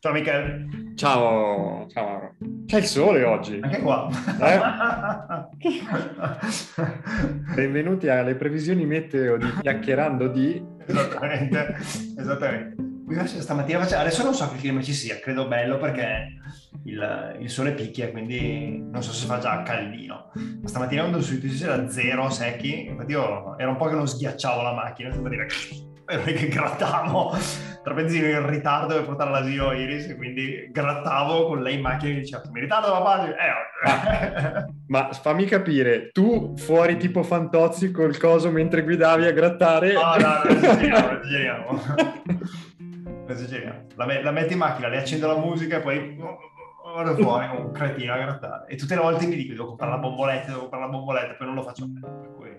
Ciao Michele. Ciao, ciao. C'è il sole oggi. Anche qua. Eh? Benvenuti alle previsioni meteo di Chiacchierando di... Esattamente, esattamente. Stamattina face... Adesso non so che clima ci sia, credo bello perché il, il, sole picchia, quindi non so se fa già caldino. Ma stamattina quando sono uscito era zero secchi, infatti io era un po' che non sghiacciavo la macchina, senza dire che grattavo tra benzino in ritardo per portare all'asilo Iris, quindi grattavo con lei in macchina e diceva mi ritardo papà, eh, ma fammi capire, tu fuori tipo Fantozzi col coso mentre guidavi a grattare? No, no, non esageriamo, esageriamo. La, la metti in macchina, le accendo la musica e poi vado fuori un cretino a grattare. E tutte le volte mi dico devo comprare la bomboletta, devo comprare la bomboletta, poi non lo faccio. Per cui...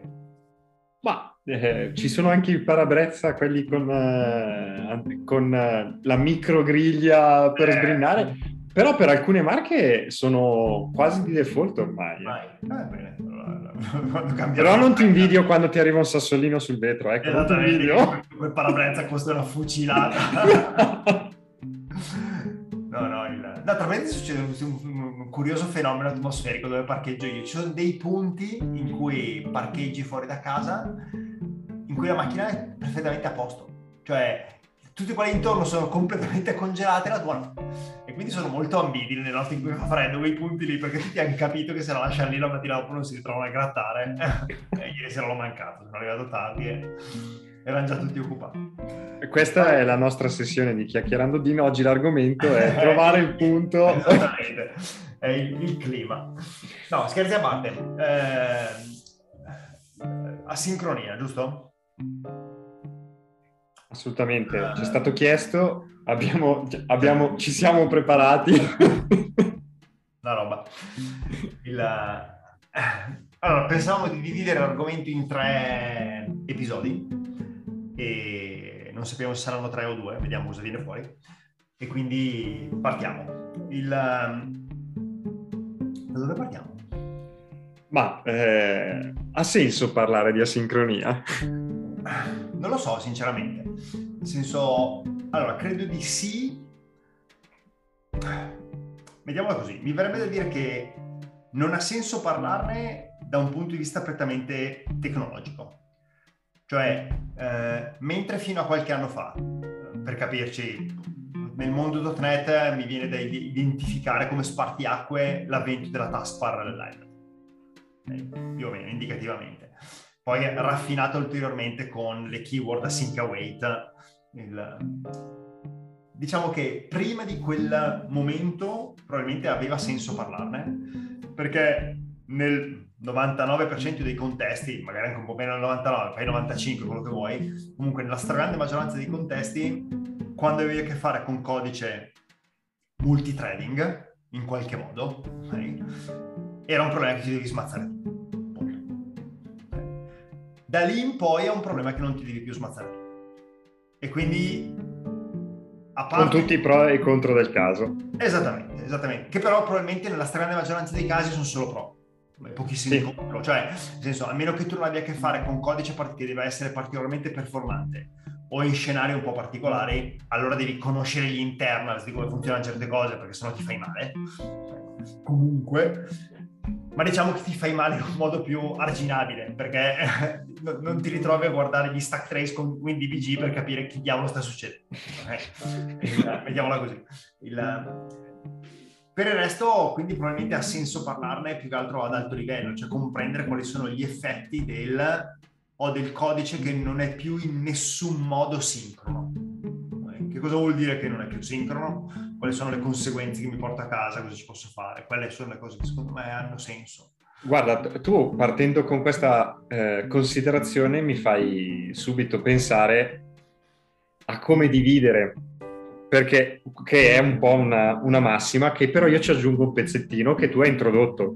Ma eh, ci sono anche i parabrezza, quelli con, eh, con eh, la microgriglia per eh. sbrinare, però per alcune marche sono quasi di default ormai. Eh. Però non ti invidio quando ti arriva un sassolino sul vetro, ecco, non ti invidio. Quel parabrezza costa una fucilata. no, no, il... D'altronde succede un, curioso fenomeno atmosferico dove parcheggio io. Ci sono dei punti in cui parcheggi fuori da casa in cui la macchina è perfettamente a posto. Cioè, tutte quelle intorno sono completamente congelate, la tua no. E quindi sono molto ambiti nelle notti in cui fa freddo quei punti lì, perché tutti hanno capito che se la lasciano lì la mattina dopo non si ritrovano a grattare. e ieri sera l'ho mancato, sono arrivato tardi e erano già tutti occupati. Questa è la nostra sessione di Chiacchierando Dino. Oggi l'argomento è trovare il punto. Esattamente, è il, il, clima. No, scherzi a parte. Eh, asincronia, giusto? Assolutamente, ci è stato chiesto, abbiamo, abbiamo, ci siamo preparati. La roba. Il, allora, pensavamo di dividere l'argomento in tre episodi e non sappiamo se saranno tre o due, vediamo cosa viene fuori. E quindi partiamo. Il, da dove partiamo? Ma eh, ha senso parlare di asincronia? Non lo so, sinceramente. Nel senso, allora, credo di sì. Vediamola così. Mi verrebbe da dire che non ha senso parlarne da un punto di vista prettamente tecnologico. Cioè, eh, mentre fino a qualche anno fa, per capirci, nel mondo.NET mi viene da identificare come spartiacque l'avvento della taskbar live. Okay? Più o meno, indicativamente poi raffinato ulteriormente con le keyword async await. Il... Diciamo che prima di quel momento probabilmente aveva senso parlarne, perché nel 99% dei contesti, magari anche un po' meno nel 99, poi 95, quello che vuoi, comunque nella stragrande maggioranza dei contesti, quando avevi a che fare con codice multithreading, in qualche modo, era un problema che ti devi smazzare da lì in poi è un problema che non ti devi più smazzare. E quindi... A parte... Con tutti i pro e i contro del caso. Esattamente, esattamente. Che però probabilmente nella stragrande maggioranza dei casi sono solo pro. Pochissimi sì. contro. Cioè, nel senso, a meno che tu non abbia a che fare con codice che deve essere particolarmente performante o in scenari un po' particolari, allora devi conoscere gli internals di come funzionano certe cose, perché sennò ti fai male. Comunque, ma diciamo che ti fai male in un modo più arginabile, perché non ti ritrovi a guardare gli stack trace con WinDBG per capire che diavolo sta succedendo. Okay? Vediamola così. Il, per il resto, quindi probabilmente ha senso parlarne più che altro ad alto livello, cioè comprendere quali sono gli effetti del o del codice che non è più in nessun modo sincrono. Che cosa vuol dire che non è più sincrono? Quali sono le conseguenze che mi porta a casa? Cosa ci posso fare? Quelle sono le cose che secondo me hanno senso. Guarda, tu partendo con questa eh, considerazione mi fai subito pensare a come dividere, perché che è un po' una, una massima, che però io ci aggiungo un pezzettino che tu hai introdotto.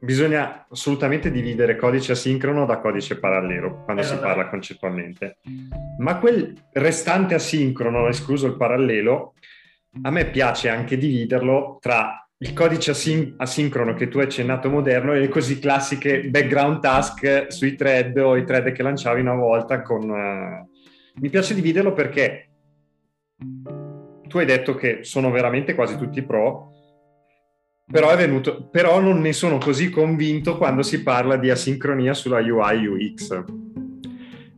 Bisogna assolutamente dividere codice asincrono da codice parallelo quando si parla concettualmente. Ma quel restante asincrono, escluso il parallelo, a me piace anche dividerlo tra il codice asin- asincrono che tu hai accennato moderno e le così classiche background task sui thread o i thread che lanciavi una volta con... Uh... Mi piace dividerlo perché tu hai detto che sono veramente quasi tutti pro, però, venuto, però non ne sono così convinto quando si parla di asincronia sulla UI UX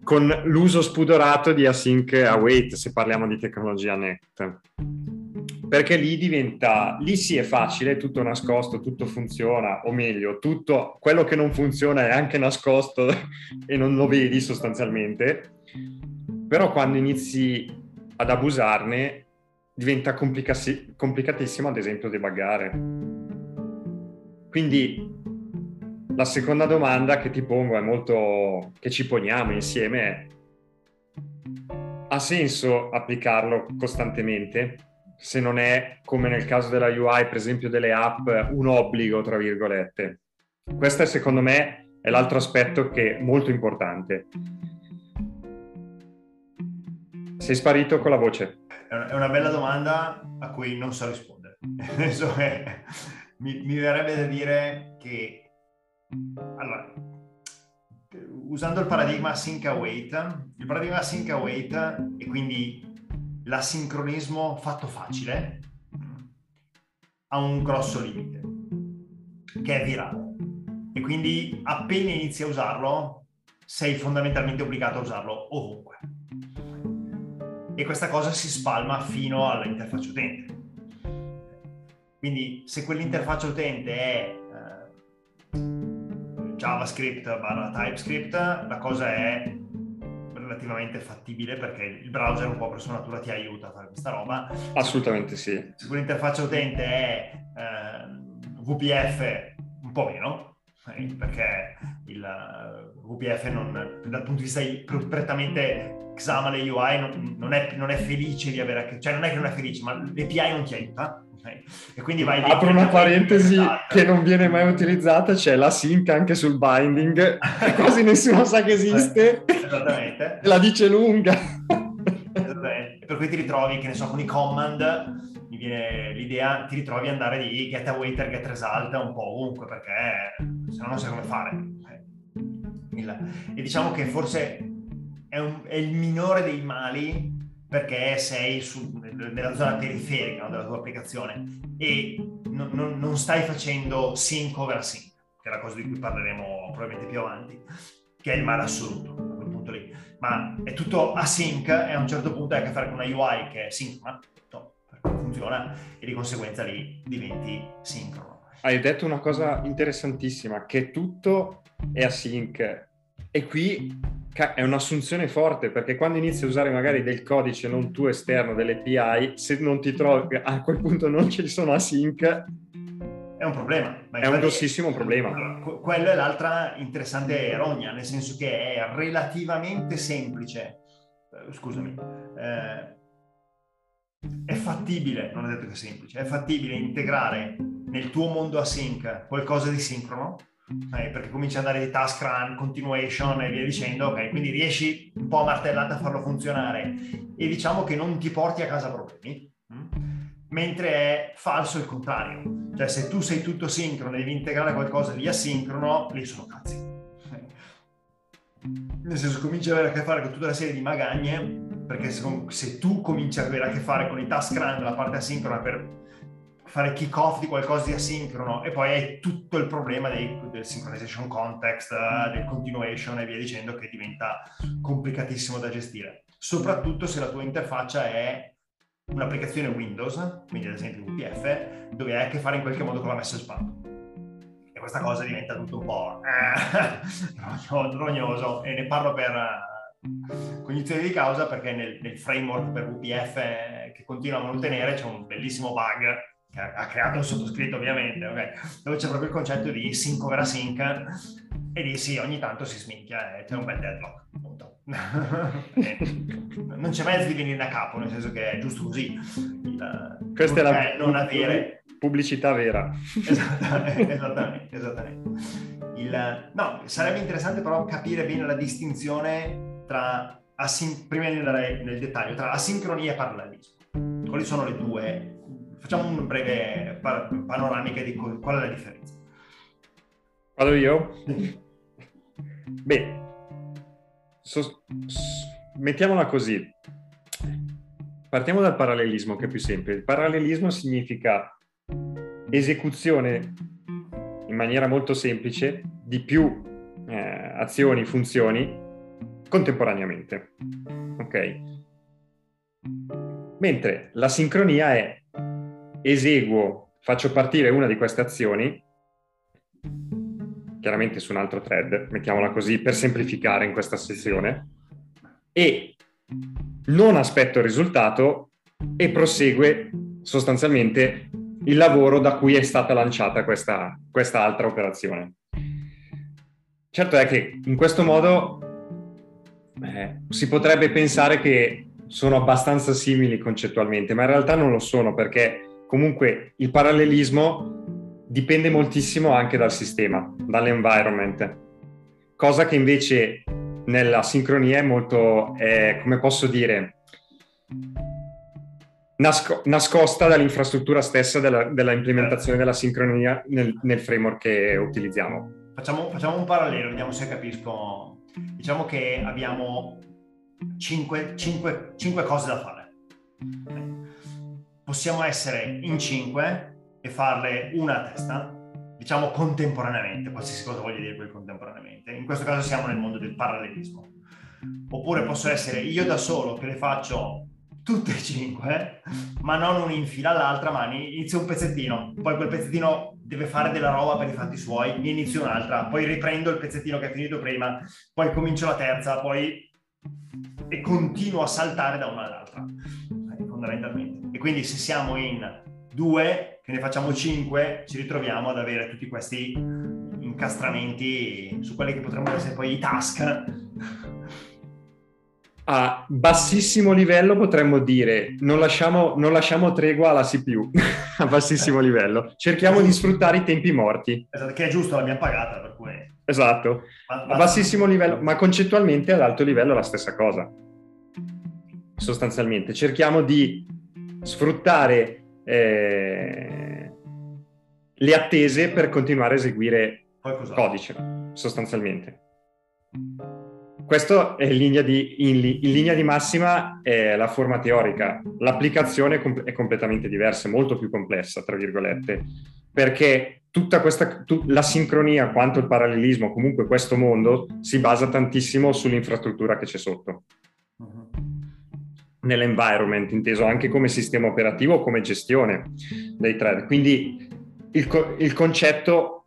con l'uso spudorato di async await se parliamo di tecnologia net perché lì diventa lì sì è facile, è tutto nascosto, tutto funziona o meglio, tutto quello che non funziona è anche nascosto e non lo vedi sostanzialmente. Però quando inizi ad abusarne diventa complicatissimo ad esempio debuggare quindi la seconda domanda che ti pongo è molto che ci poniamo insieme è ha senso applicarlo costantemente se non è come nel caso della UI per esempio delle app un obbligo tra virgolette. Questo secondo me è l'altro aspetto che è molto importante. Sei sparito con la voce. È una bella domanda a cui non so rispondere. Mi, mi verrebbe da dire che allora, usando il paradigma sync await, il paradigma sync await e quindi l'assincronismo fatto facile ha un grosso limite che è virale. E quindi appena inizi a usarlo sei fondamentalmente obbligato a usarlo ovunque. E questa cosa si spalma fino all'interfaccia utente. Quindi se quell'interfaccia utente è eh, JavaScript barra TypeScript, la cosa è relativamente fattibile perché il browser un po' per sua natura ti aiuta a fare questa roba. Assolutamente sì. Se quell'interfaccia utente è eh, VPF, un po' meno, perché il uh, VPF non, dal punto di vista prettamente XAML UI non, non, è, non, è, felice di avere cioè non è che non è felice, ma l'API non ti aiuta e quindi vai Apro una parentesi che non viene mai utilizzata, c'è la sync anche sul binding, quasi nessuno sa che esiste. Esattamente. La dice lunga. Esattamente. Per cui ti ritrovi, che ne so, con i command, viene l'idea, ti ritrovi ad andare di get awaiter, get result un po' ovunque, perché se no non sai come fare. e diciamo che forse è, un, è il minore dei mali perché sei su, nella zona periferica della tua applicazione e non, non, non, stai facendo sync over sync, che è la cosa di cui parleremo probabilmente più avanti, che è il male assoluto a quel punto lì. Ma è tutto async e a un certo punto hai a che fare con una UI che è sincrona, no, funziona e di conseguenza lì diventi sincrono. Hai detto una cosa interessantissima, che tutto è async e qui è un'assunzione forte perché quando inizi a usare magari del codice non tuo esterno, delle API, se non ti trovi a quel punto non ci sono async, è un problema. è un grossissimo problema. Quello è l'altra interessante rogna, nel senso che è relativamente semplice. Eh, scusami. Eh, è fattibile, non è detto che è semplice, è fattibile integrare nel tuo mondo async qualcosa di sincrono okay? perché cominci ad andare di task run, continuation e via dicendo, ok? Quindi riesci un po' a martellata a farlo funzionare e diciamo che non ti porti a casa problemi, hm? mentre è falso il contrario. Cioè se tu sei tutto sincrono e devi integrare qualcosa di asincrono, lì sono cazzi. Nel senso cominci ad avere a che fare con tutta una serie di magagne, perché se, se tu cominci ad avere a che fare con i task run, la parte asincrona per fare kick off di qualcosa di asincrono e poi hai tutto il problema dei, del synchronization context, del continuation e via dicendo che diventa complicatissimo da gestire. Soprattutto se la tua interfaccia è un'applicazione Windows, quindi ad esempio UPF, dove hai a che fare in qualche modo con la message pump. E questa cosa diventa tutto un po' eh, rognoso e ne parlo per eh, cognizione di causa perché nel, nel framework per UPF che continua a mantenere c'è un bellissimo bug che ha creato il sottoscritto ovviamente, okay? dove c'è proprio il concetto di sync over async e di sì, ogni tanto si sminchia e c'è un bel deadlock, appunto. non c'è mezzo di venire da capo, nel senso che è giusto così. Il, Questa è la non avere... pubblicità vera. Esattamente, esattamente. esattamente. Il, no, sarebbe interessante però capire bene la distinzione tra, asin- prima di andare nel dettaglio, tra asincronia e parallelismo. Quali sono le due Facciamo una breve panoramica di qual è la differenza. Vado io? Beh, so, mettiamola così. partiamo dal parallelismo che è più semplice. Il parallelismo significa esecuzione in maniera molto semplice di più eh, azioni, funzioni contemporaneamente. Ok? Mentre la sincronia è eseguo, faccio partire una di queste azioni, chiaramente su un altro thread, mettiamola così per semplificare in questa sessione, e non aspetto il risultato e prosegue sostanzialmente il lavoro da cui è stata lanciata questa, questa altra operazione. Certo è che in questo modo eh, si potrebbe pensare che sono abbastanza simili concettualmente, ma in realtà non lo sono perché comunque il parallelismo dipende moltissimo anche dal sistema, dall'environment, cosa che invece nella sincronia è molto, è, come posso dire, nasco- nascosta dall'infrastruttura stessa della, della implementazione della sincronia nel, nel framework che utilizziamo. Facciamo, facciamo un parallelo, vediamo se capisco. Diciamo che abbiamo cinque, cinque, cinque cose da fare. Possiamo essere in cinque e farle una a testa, diciamo contemporaneamente, qualsiasi cosa voglia dire quel contemporaneamente. In questo caso siamo nel mondo del parallelismo. Oppure posso essere io da solo che le faccio tutte e cinque, ma non una in fila all'altra, ma inizio un pezzettino, poi quel pezzettino deve fare della roba per i fatti suoi, ne inizio un'altra, poi riprendo il pezzettino che ha finito prima, poi comincio la terza, poi e continuo a saltare da una all'altra, eh, fondamentalmente. E quindi se siamo in due, che ne facciamo cinque, ci ritroviamo ad avere tutti questi incastramenti su quelli che potremmo essere poi i task. A bassissimo livello potremmo dire non lasciamo, non lasciamo tregua alla CPU, a bassissimo livello. Cerchiamo di sfruttare i tempi morti. Esatto, che è giusto, l'abbiamo pagata, per cui... Esatto, a bassissimo livello, ma concettualmente ad alto livello è la stessa cosa. Sostanzialmente, cerchiamo di sfruttare eh, le attese per continuare a eseguire codice, sostanzialmente. Questo è in linea, di, in, in linea di massima è la forma teorica. L'applicazione è, com- è completamente diversa, è molto più complessa, tra virgolette, perché tutta questa, tu, la sincronia quanto il parallelismo, comunque questo mondo, si basa tantissimo sull'infrastruttura che c'è sotto. Uh-huh. Nell'environment, inteso anche come sistema operativo o come gestione dei thread. Quindi il, il concetto,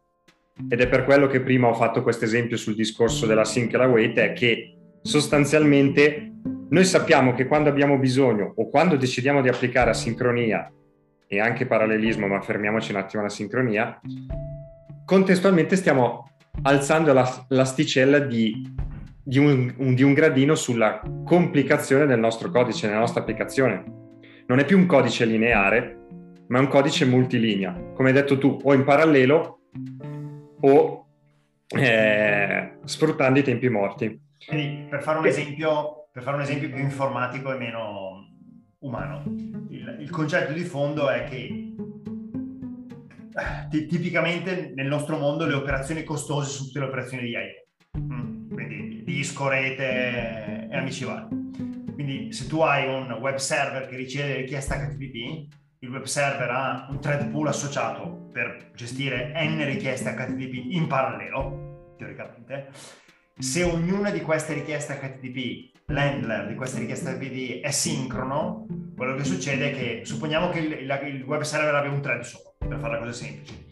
ed è per quello che prima ho fatto questo esempio sul discorso della sync e la wait, è che sostanzialmente noi sappiamo che quando abbiamo bisogno o quando decidiamo di applicare asincronia e anche parallelismo, ma fermiamoci un attimo alla sincronia, contestualmente stiamo alzando la, l'asticella di, di, un, un, di un gradino sulla complicazione del nostro codice, della nostra applicazione. Non è più un codice lineare, ma è un codice multilinea, come hai detto tu, o in parallelo o eh, sfruttando i tempi morti. Quindi, per fare un esempio, fare un esempio più informatico e meno umano. Il, il concetto di fondo è che eh, tipicamente nel nostro mondo le operazioni costose sono tutte le operazioni di I.O. Mm, quindi disco, rete e amici vari. Quindi se tu hai un web server che riceve richiesta HTTP, il web server ha un thread pool associato per gestire n richieste HTTP in parallelo, teoricamente. Se ognuna di queste richieste HTTP l'handler di questa richiesta PD è sincrono, quello che succede è che supponiamo che il, il web server abbia un thread solo, per fare la cosa semplice.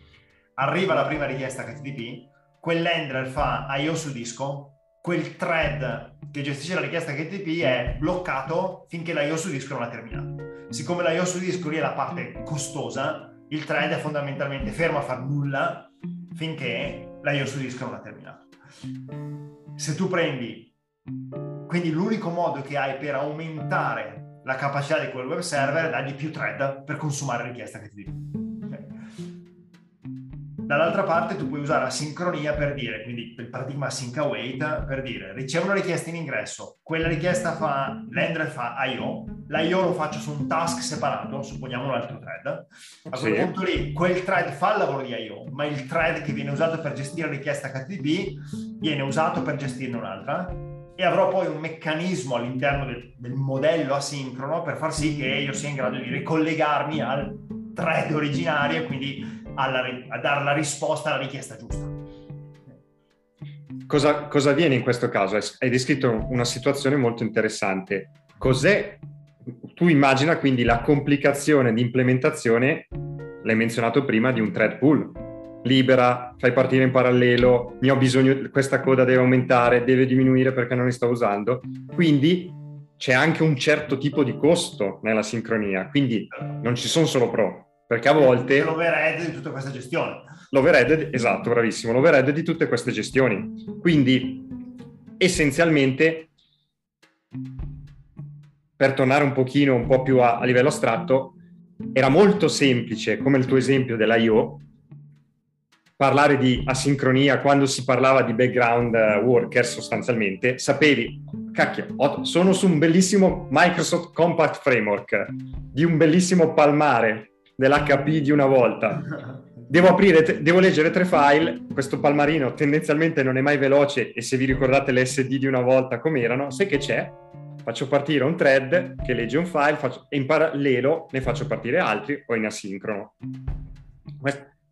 Arriva la prima richiesta HTTP, quell'handler fa IO su disco, quel thread che gestisce la richiesta HTTP è bloccato finché l'IO su disco non ha terminato. Siccome l'IO su disco lì è la parte costosa, il thread è fondamentalmente fermo a far nulla finché l'IO su disco non ha terminato. Se tu prendi quindi l'unico modo che hai per aumentare la capacità di quel web server è dargli più thread per consumare richiesta che ti dico. Dall'altra parte tu puoi usare la sincronia per dire, quindi il paradigma sync await, per dire ricevo una richiesta in ingresso, quella richiesta fa, l'ender fa IO, l'IO lo faccio su un task separato, supponiamo un altro thread, a quel sì. punto lì quel thread fa il lavoro di IO, ma il thread che viene usato per gestire la richiesta HTTP viene usato per gestirne un'altra e avrò poi un meccanismo all'interno del, del, modello asincrono per far sì che io sia in grado di ricollegarmi al thread originario e quindi alla, a dare la risposta alla richiesta giusta. Cosa, cosa avviene in questo caso? Hai descritto una situazione molto interessante. Cos'è? Tu immagina quindi la complicazione di implementazione, l'hai menzionato prima, di un thread pool libera, fai partire in parallelo, ne ho bisogno, questa coda deve aumentare, deve diminuire perché non li sto usando. Quindi c'è anche un certo tipo di costo nella sincronia, quindi non ci sono solo pro, perché a volte... L'overhead di tutta questa gestione. L'overhead, esatto, bravissimo, l'overhead di tutte queste gestioni. Quindi essenzialmente, per tornare un pochino, un po' più a, a livello astratto, era molto semplice, come il tuo esempio dell'IO, parlare di asincronia quando si parlava di background eh, worker sostanzialmente, sapevi, cacchio, sono su un bellissimo Microsoft Compact Framework, di un bellissimo palmare dell'HP di una volta. Devo aprire, devo leggere tre file, questo palmarino tendenzialmente non è mai veloce e se vi ricordate le SD di una volta come erano, sai che c'è? Faccio partire un thread che legge un file faccio, e in parallelo ne faccio partire altri o in asincrono.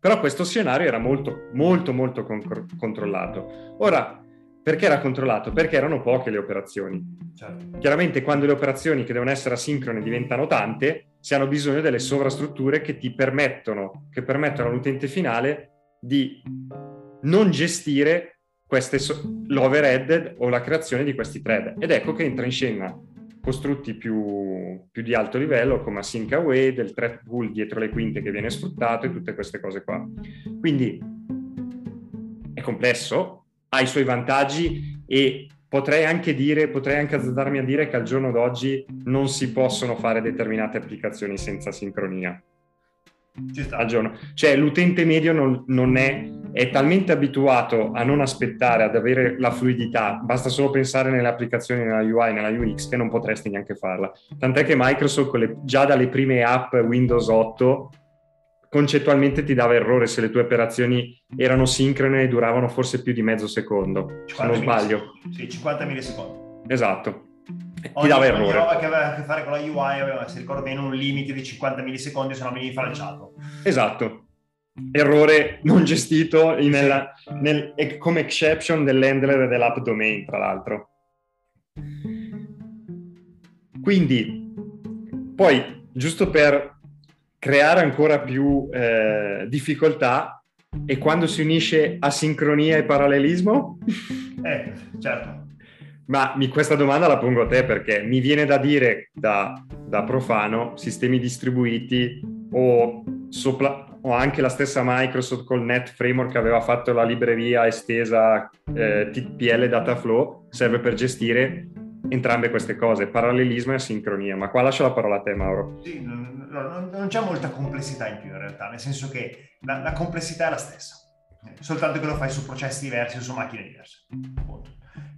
Però questo scenario era molto, molto, molto con- controllato. Ora, perché era controllato? Perché erano poche le operazioni. Certo. Chiaramente quando le operazioni che devono essere asincrone diventano tante, si hanno bisogno delle sovrastrutture che ti permettono, che permettono all'utente finale di non gestire queste so- l'overhead o la creazione di questi thread. Ed ecco che entra in scena costrutti più, più, di alto livello come Async Away, del thread pool dietro le quinte che viene sfruttato e tutte queste cose qua. Quindi è complesso, ha i suoi vantaggi e potrei anche dire, potrei anche azzardarmi a dire che al giorno d'oggi non si possono fare determinate applicazioni senza sincronia. Al giorno. Cioè l'utente medio non, non è è talmente abituato a non aspettare, ad avere la fluidità, basta solo pensare nelle applicazioni, nella UI, nella UX, che non potresti neanche farla. Tant'è che Microsoft, le, già dalle prime app Windows 8, concettualmente ti dava errore se le tue operazioni erano sincrone e duravano forse più di mezzo secondo, se non sbaglio. Sì, 50 millisecondi. Esatto. Ti ogni, dava errore. Ogni roba che aveva a che fare con la UI aveva, se ricordo bene, un limite di 50 millisecondi, se no venivi falciato. Esatto errore non gestito nella, nel, come exception dell'handler dell'app domain, tra l'altro. Quindi, poi, giusto per creare ancora più eh, difficoltà, e quando si unisce asincronia e parallelismo? Eh, certo. Ma mi, questa domanda la pongo a te perché mi viene da dire da, da profano sistemi distribuiti o sopra, o anche la stessa Microsoft col Net Framework che aveva fatto la libreria estesa eh, TPL Dataflow serve per gestire entrambe queste cose, parallelismo e sincronia. Ma qua lascio la parola a te, Mauro. Sì, non, non c'è molta complessità in più in realtà, nel senso che la, la complessità è la stessa, soltanto che lo fai su processi diversi, su macchine diverse.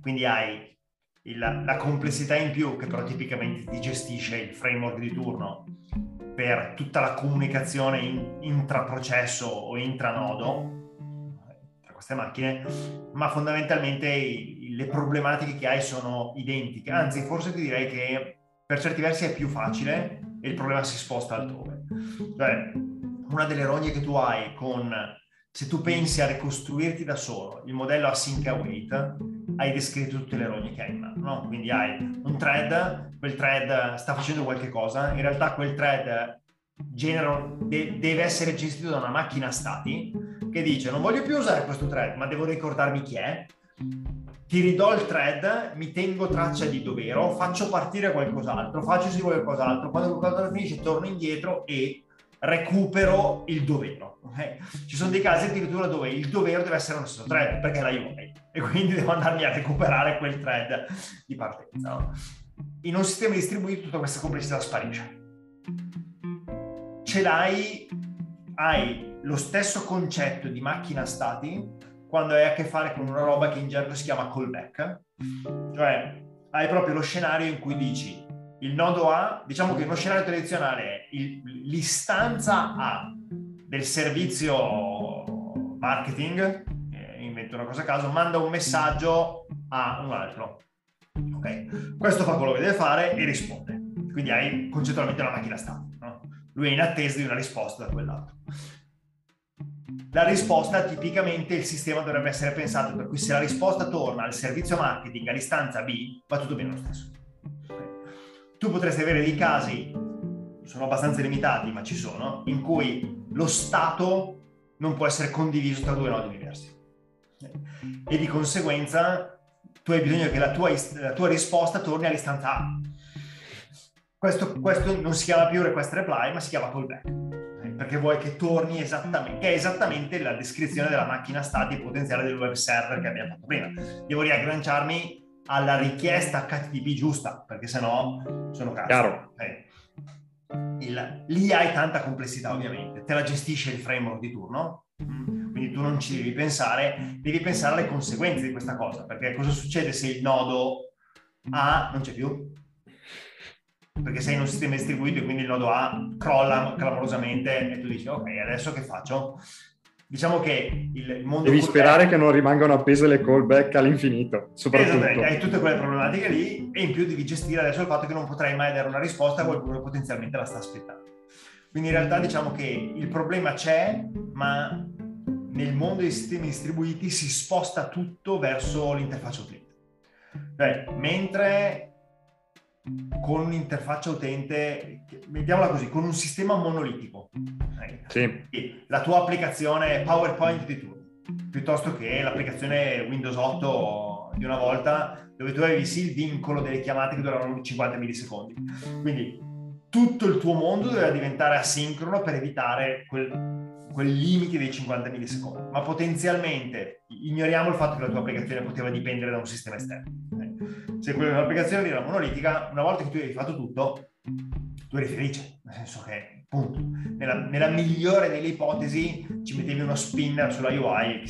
Quindi hai il, la complessità in più che però tipicamente ti gestisce il framework di turno per tutta la comunicazione in, intraprocesso o intranodo tra queste macchine, ma fondamentalmente le problematiche che hai sono identiche. Anzi, forse ti direi che per certi versi è più facile e il problema si sposta altrove. Cioè, una delle rogne che tu hai con se tu pensi a ricostruirti da solo il modello async await, hai descritto tutte le rogne che hai in mano. No? Quindi hai un thread, quel thread sta facendo qualche cosa, in realtà quel thread genera, de- deve essere gestito da una macchina stati che dice non voglio più usare questo thread, ma devo ricordarmi chi è. Ti ridò il thread, mi tengo traccia di dov'ero, faccio partire qualcos'altro, faccio sì qualcos'altro, quando qualcos'altro finisce torno indietro e recupero il dovero. Okay? Ci sono dei casi addirittura dove il dovero deve essere lo stesso thread perché è la UI e quindi devo andarmi a recuperare quel thread di partenza. In un sistema distribuito tutta questa complessità sparisce. Ce l'hai, hai lo stesso concetto di macchina stati quando hai a che fare con una roba che in gergo si chiama callback, cioè hai proprio lo scenario in cui dici il nodo A, diciamo che uno scenario tradizionale è il, l'istanza A del servizio marketing, eh, invento una cosa a caso, manda un messaggio a un altro. ok, questo fa quello che deve fare e risponde. Quindi hai concettualmente una macchina no? Lui è in attesa di una risposta da quell'altro. La risposta, tipicamente, il sistema dovrebbe essere pensato per cui se la risposta torna al servizio marketing all'istanza B, va tutto bene lo stesso. Tu potresti avere dei casi, sono abbastanza limitati, ma ci sono, in cui lo stato non può essere condiviso tra due nodi diversi. E di conseguenza tu hai bisogno che la tua, la tua risposta torni all'istanza A. Questo, questo, non si chiama più request reply, ma si chiama callback. Perché vuoi che torni esattamente, che è esattamente la descrizione della macchina statica potenziale del web server che abbiamo fatto prima. Devo riagganciarmi alla richiesta HTTP giusta, perché sennò sono cazzo. Chiaro. Eh. Il, lì hai tanta complessità ovviamente, te la gestisce il framework di turno, quindi tu non ci devi pensare, devi pensare alle conseguenze di questa cosa, perché cosa succede se il nodo A non c'è più? Perché sei in un sistema distribuito e quindi il nodo A crolla clamorosamente e tu dici ok, adesso che faccio? Diciamo che il mondo... Devi sperare che non rimangano appese le callback all'infinito, soprattutto. Esatto, hai tutte quelle problematiche lì e in più devi gestire adesso il fatto che non potrai mai dare una risposta a qualcuno che potenzialmente la sta aspettando. Quindi in realtà diciamo che il problema c'è, ma nel mondo dei sistemi distribuiti si sposta tutto verso l'interfaccia utente. Cioè, mentre con un'interfaccia utente, mettiamola così, con un sistema monolitico. Sì. La tua applicazione PowerPoint di turno, piuttosto che l'applicazione Windows 8 di una volta, dove tu avevi sì il vincolo delle chiamate che duravano 50 millisecondi. Quindi tutto il tuo mondo doveva diventare asincrono per evitare quel, quel limite dei 50 millisecondi. Ma potenzialmente ignoriamo il fatto che la tua applicazione poteva dipendere da un sistema esterno se quell'applicazione era monolitica, una volta che tu hai fatto tutto, tu eri felice, nel senso che, appunto, nella, nella migliore delle ipotesi ci mettevi uno spinner sulla UI,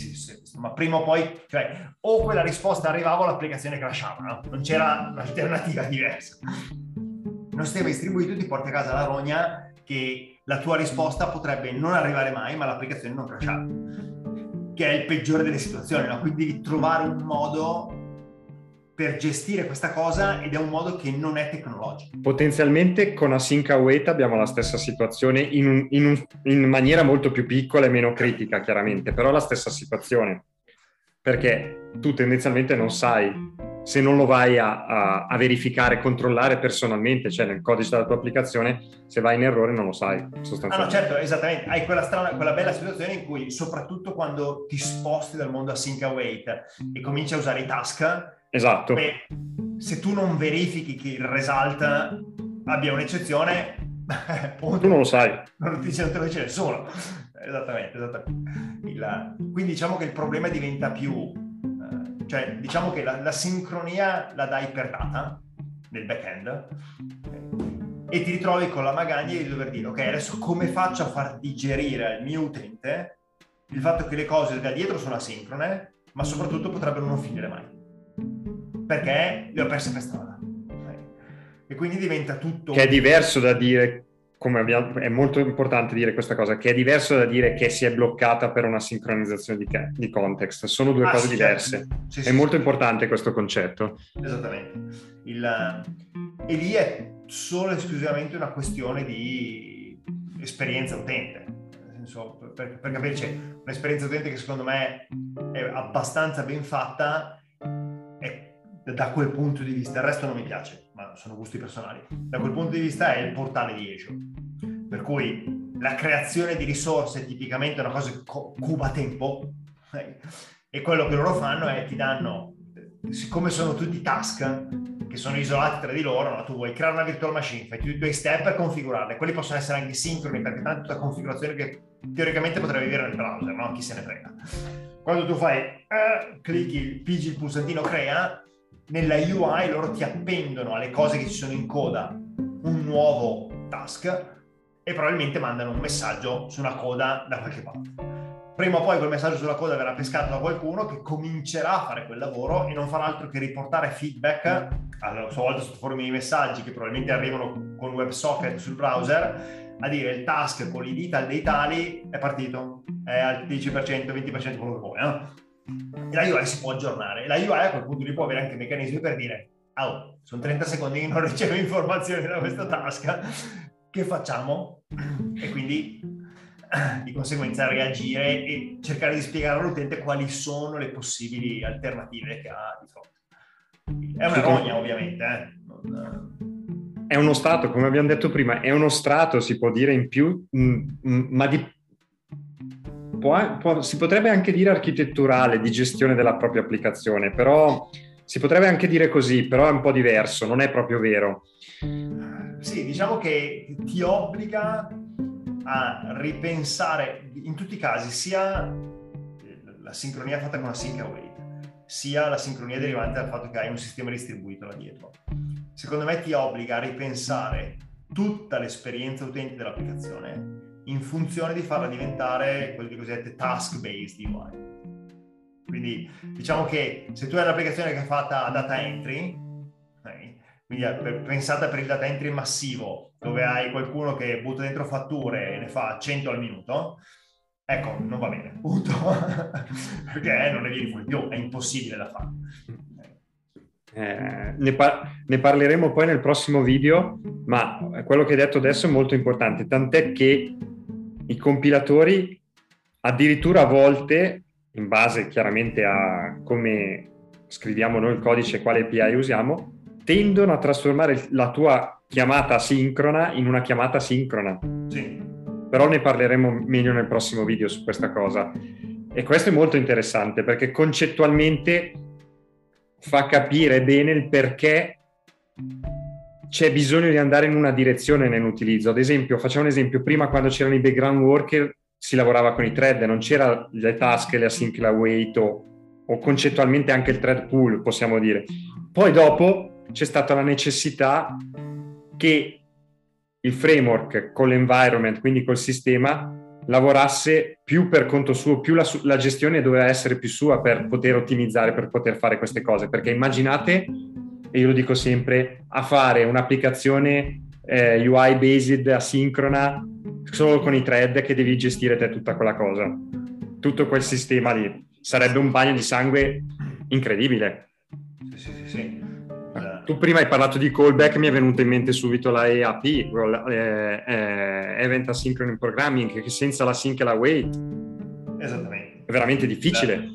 ma prima o poi, cioè, o quella risposta arrivava o l'applicazione crashava, no? non c'era un'alternativa diversa. Non sistema distribuito ti porta a casa la rogna che la tua risposta potrebbe non arrivare mai, ma l'applicazione non crashava, che è il peggiore delle situazioni, no? quindi devi trovare un modo per gestire questa cosa ed è un modo che non è tecnologico. Potenzialmente con Async Await abbiamo la stessa situazione in, un, in, un, in, maniera molto più piccola e meno critica chiaramente, però la stessa situazione, perché tu tendenzialmente non sai se non lo vai a, a, a verificare, controllare personalmente, cioè nel codice della tua applicazione, se vai in errore non lo sai sostanzialmente. Ah no, certo, esattamente, hai quella, strana, quella bella situazione in cui soprattutto quando ti sposti dal mondo Async Await e cominci a usare i task, Esatto. Beh, se tu non verifichi che il result abbia un'eccezione, tu non lo sai. Non ti, non te lo dice nessuno. Esattamente, esattamente. Il, quindi diciamo che il problema diventa più, eh, cioè diciamo che la, la, sincronia la dai per data nel back-end e ti ritrovi con la magagna di dover dire ok adesso come faccio a far digerire al mio utente il fatto che le cose da dietro sono asincrone ma soprattutto potrebbero non finire mai perché le ho perse per strada. E quindi diventa tutto... Che è diverso da dire, come abbiamo, è molto importante dire questa cosa, che è diverso da dire che si è bloccata per una sincronizzazione di, di context. Sono due ah, cose sì, diverse. Certo. Sì, è sì, molto importante questo concetto. Esattamente. Il, e lì è solo e esclusivamente una questione di esperienza utente. Senso, per, per capirci, un'esperienza utente che secondo me è abbastanza ben fatta da quel punto di vista, il resto non mi piace, ma sono gusti personali. Da quel punto di vista è il portale di Azure, per cui la creazione di risorse tipicamente è una cosa che cuba tempo e quello che loro fanno è ti danno, siccome sono tutti task che sono isolati tra di loro, no? tu vuoi creare una virtual machine, fai tutti i tuoi step per configurarle, quelli possono essere anche sincroni perché tanto la configurazione che teoricamente potrebbe vivere nel browser, no? chi se ne frega. Quando tu fai, eh, clicchi, pigi il pulsantino crea, nella UI loro ti appendono alle cose che ci sono in coda un nuovo task e probabilmente mandano un messaggio su una coda da qualche parte. Prima o poi quel messaggio sulla coda verrà pescato da qualcuno che comincerà a fare quel lavoro e non farà altro che riportare feedback alla sua volta sotto forma di messaggi che probabilmente arrivano con WebSocket sul browser a dire il task con i detail dei tali è partito, è al 10%, 20% quello che vuoi, no? E la UI si può aggiornare. La UI a quel punto lì può avere anche meccanismi per dire oh, sono 30 secondi che non ricevo informazioni da questa tasca, che facciamo? E quindi di conseguenza reagire e cercare di spiegare all'utente quali sono le possibili alternative che ha di fronte. È una rogna ovviamente, eh? non, è uno strato, come abbiamo detto prima, è uno strato, si può dire in più, mm, mm, ma di, può, può, si potrebbe anche dire architetturale, di gestione della propria applicazione, però si potrebbe anche dire così, però è un po' diverso, non è proprio vero. Sì, diciamo che ti obbliga a ripensare in tutti i casi sia la sincronia fatta con una sync await, sia la sincronia derivante dal fatto che hai un sistema distribuito là dietro secondo me ti obbliga a ripensare tutta l'esperienza utente dell'applicazione in funzione di farla diventare quelle cosiddette task-based UI. Quindi diciamo che se tu hai un'applicazione che è fatta a data entry, okay, quindi pensata per il data entry massivo, dove hai qualcuno che butta dentro fatture e ne fa 100 al minuto, ecco, non va bene, punto. Perché non ne vieni fuori più, è impossibile da fare. Eh, ne, par- ne, parleremo poi nel prossimo video, ma quello che hai detto adesso è molto importante, tant'è che i compilatori addirittura a volte, in base chiaramente a come scriviamo noi il codice e quale API usiamo, tendono a trasformare la tua chiamata sincrona in una chiamata sincrona. Sì. Però ne parleremo meglio nel prossimo video su questa cosa. E questo è molto interessante perché concettualmente fa capire bene il perché c'è bisogno di andare in una direzione nell'utilizzo. Ad esempio, facciamo un esempio, prima quando c'erano i background worker si lavorava con i thread, non c'era le task, le async, la wait o, o concettualmente anche il thread pool, possiamo dire. Poi dopo c'è stata la necessità che il framework con l'environment, quindi col sistema, lavorasse più per conto suo, più la, la, gestione doveva essere più sua per poter ottimizzare, per poter fare queste cose. Perché immaginate, e io lo dico sempre, a fare un'applicazione eh, UI based asincrona solo con i thread che devi gestire te tutta quella cosa. Tutto quel sistema lì sarebbe un bagno di sangue incredibile. Sì, sì, sì. sì. Tu prima hai parlato di callback, mi è venuta in mente subito la EAP, eh, eh, Event Asynchronous Programming, che senza la sync e la wait Esattamente. è veramente difficile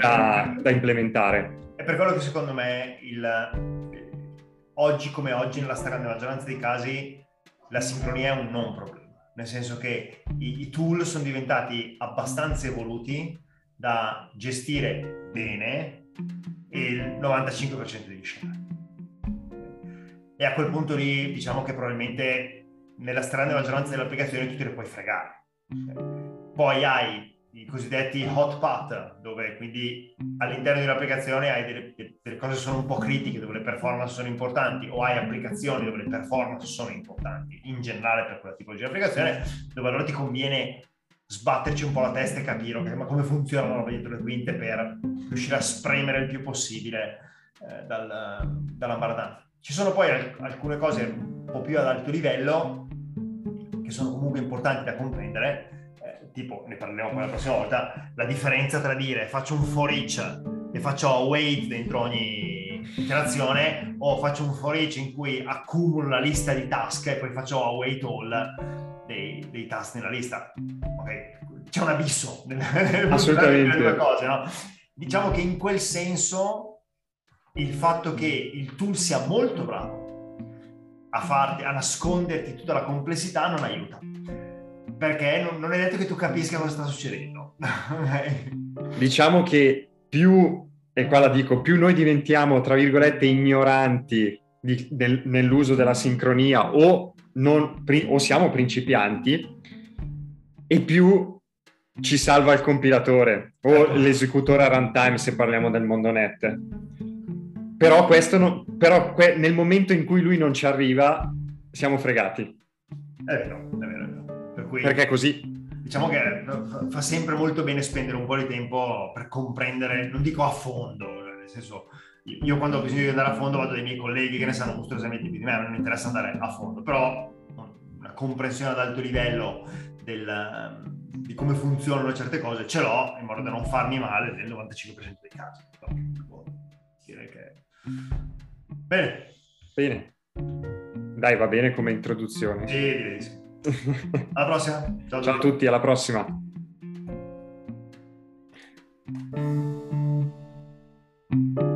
da, da, implementare. È per quello che secondo me il, oggi come oggi, nella stragrande maggioranza dei casi, la sincronia è un non problema, nel senso che i, i tool sono diventati abbastanza evoluti da gestire bene il 95% degli scenari e a quel punto lì diciamo che probabilmente nella stragrande maggioranza delle applicazioni tu te le puoi fregare. Poi hai i cosiddetti hot path, dove quindi all'interno di un'applicazione hai delle, delle cose che sono un po' critiche, dove le performance sono importanti, o hai applicazioni dove le performance sono importanti, in generale per quella tipologia di applicazione, dove allora ti conviene sbatterci un po' la testa e capire okay, ma come funzionano dietro le quinte per riuscire a spremere il più possibile eh, dal, dalla bardanza. Ci sono poi alcune cose un po' più ad alto livello che sono comunque importanti da comprendere, eh, tipo, ne parleremo poi la prossima volta, la differenza tra dire faccio un for each e faccio await dentro ogni iterazione o faccio un for each in cui accumulo la lista di task e poi faccio await all dei, dei task nella lista. Ok, c'è un abisso nel, nelle due cose, no? Diciamo che in quel senso il fatto che il tool sia molto bravo a, farti, a nasconderti tutta la complessità non aiuta. Perché non, non è detto che tu capisca cosa sta succedendo. diciamo che più, e qua la dico, più noi diventiamo, tra virgolette, ignoranti di, nel, nell'uso della sincronia o, non, o siamo principianti, e più ci salva il compilatore o ecco. l'esecutore a runtime se parliamo del mondo net però, questo non, però que, nel momento in cui lui non ci arriva, siamo fregati. È vero, è vero. È vero. Per cui, Perché è così. Diciamo che fa sempre molto bene spendere un po' di tempo per comprendere, non dico a fondo, nel senso, io quando ho bisogno di andare a fondo vado dai miei colleghi che ne sanno mostruosamente più di me, non mi interessa andare a fondo, però una comprensione ad alto livello del, di come funzionano certe cose ce l'ho in modo da non farmi male nel 95% dei casi. Direi che Bene. Bene. Dai, va bene come introduzione. Sì, direi sì. Alla prossima. Ciao, ciao, ciao a tutti, alla prossima. thank you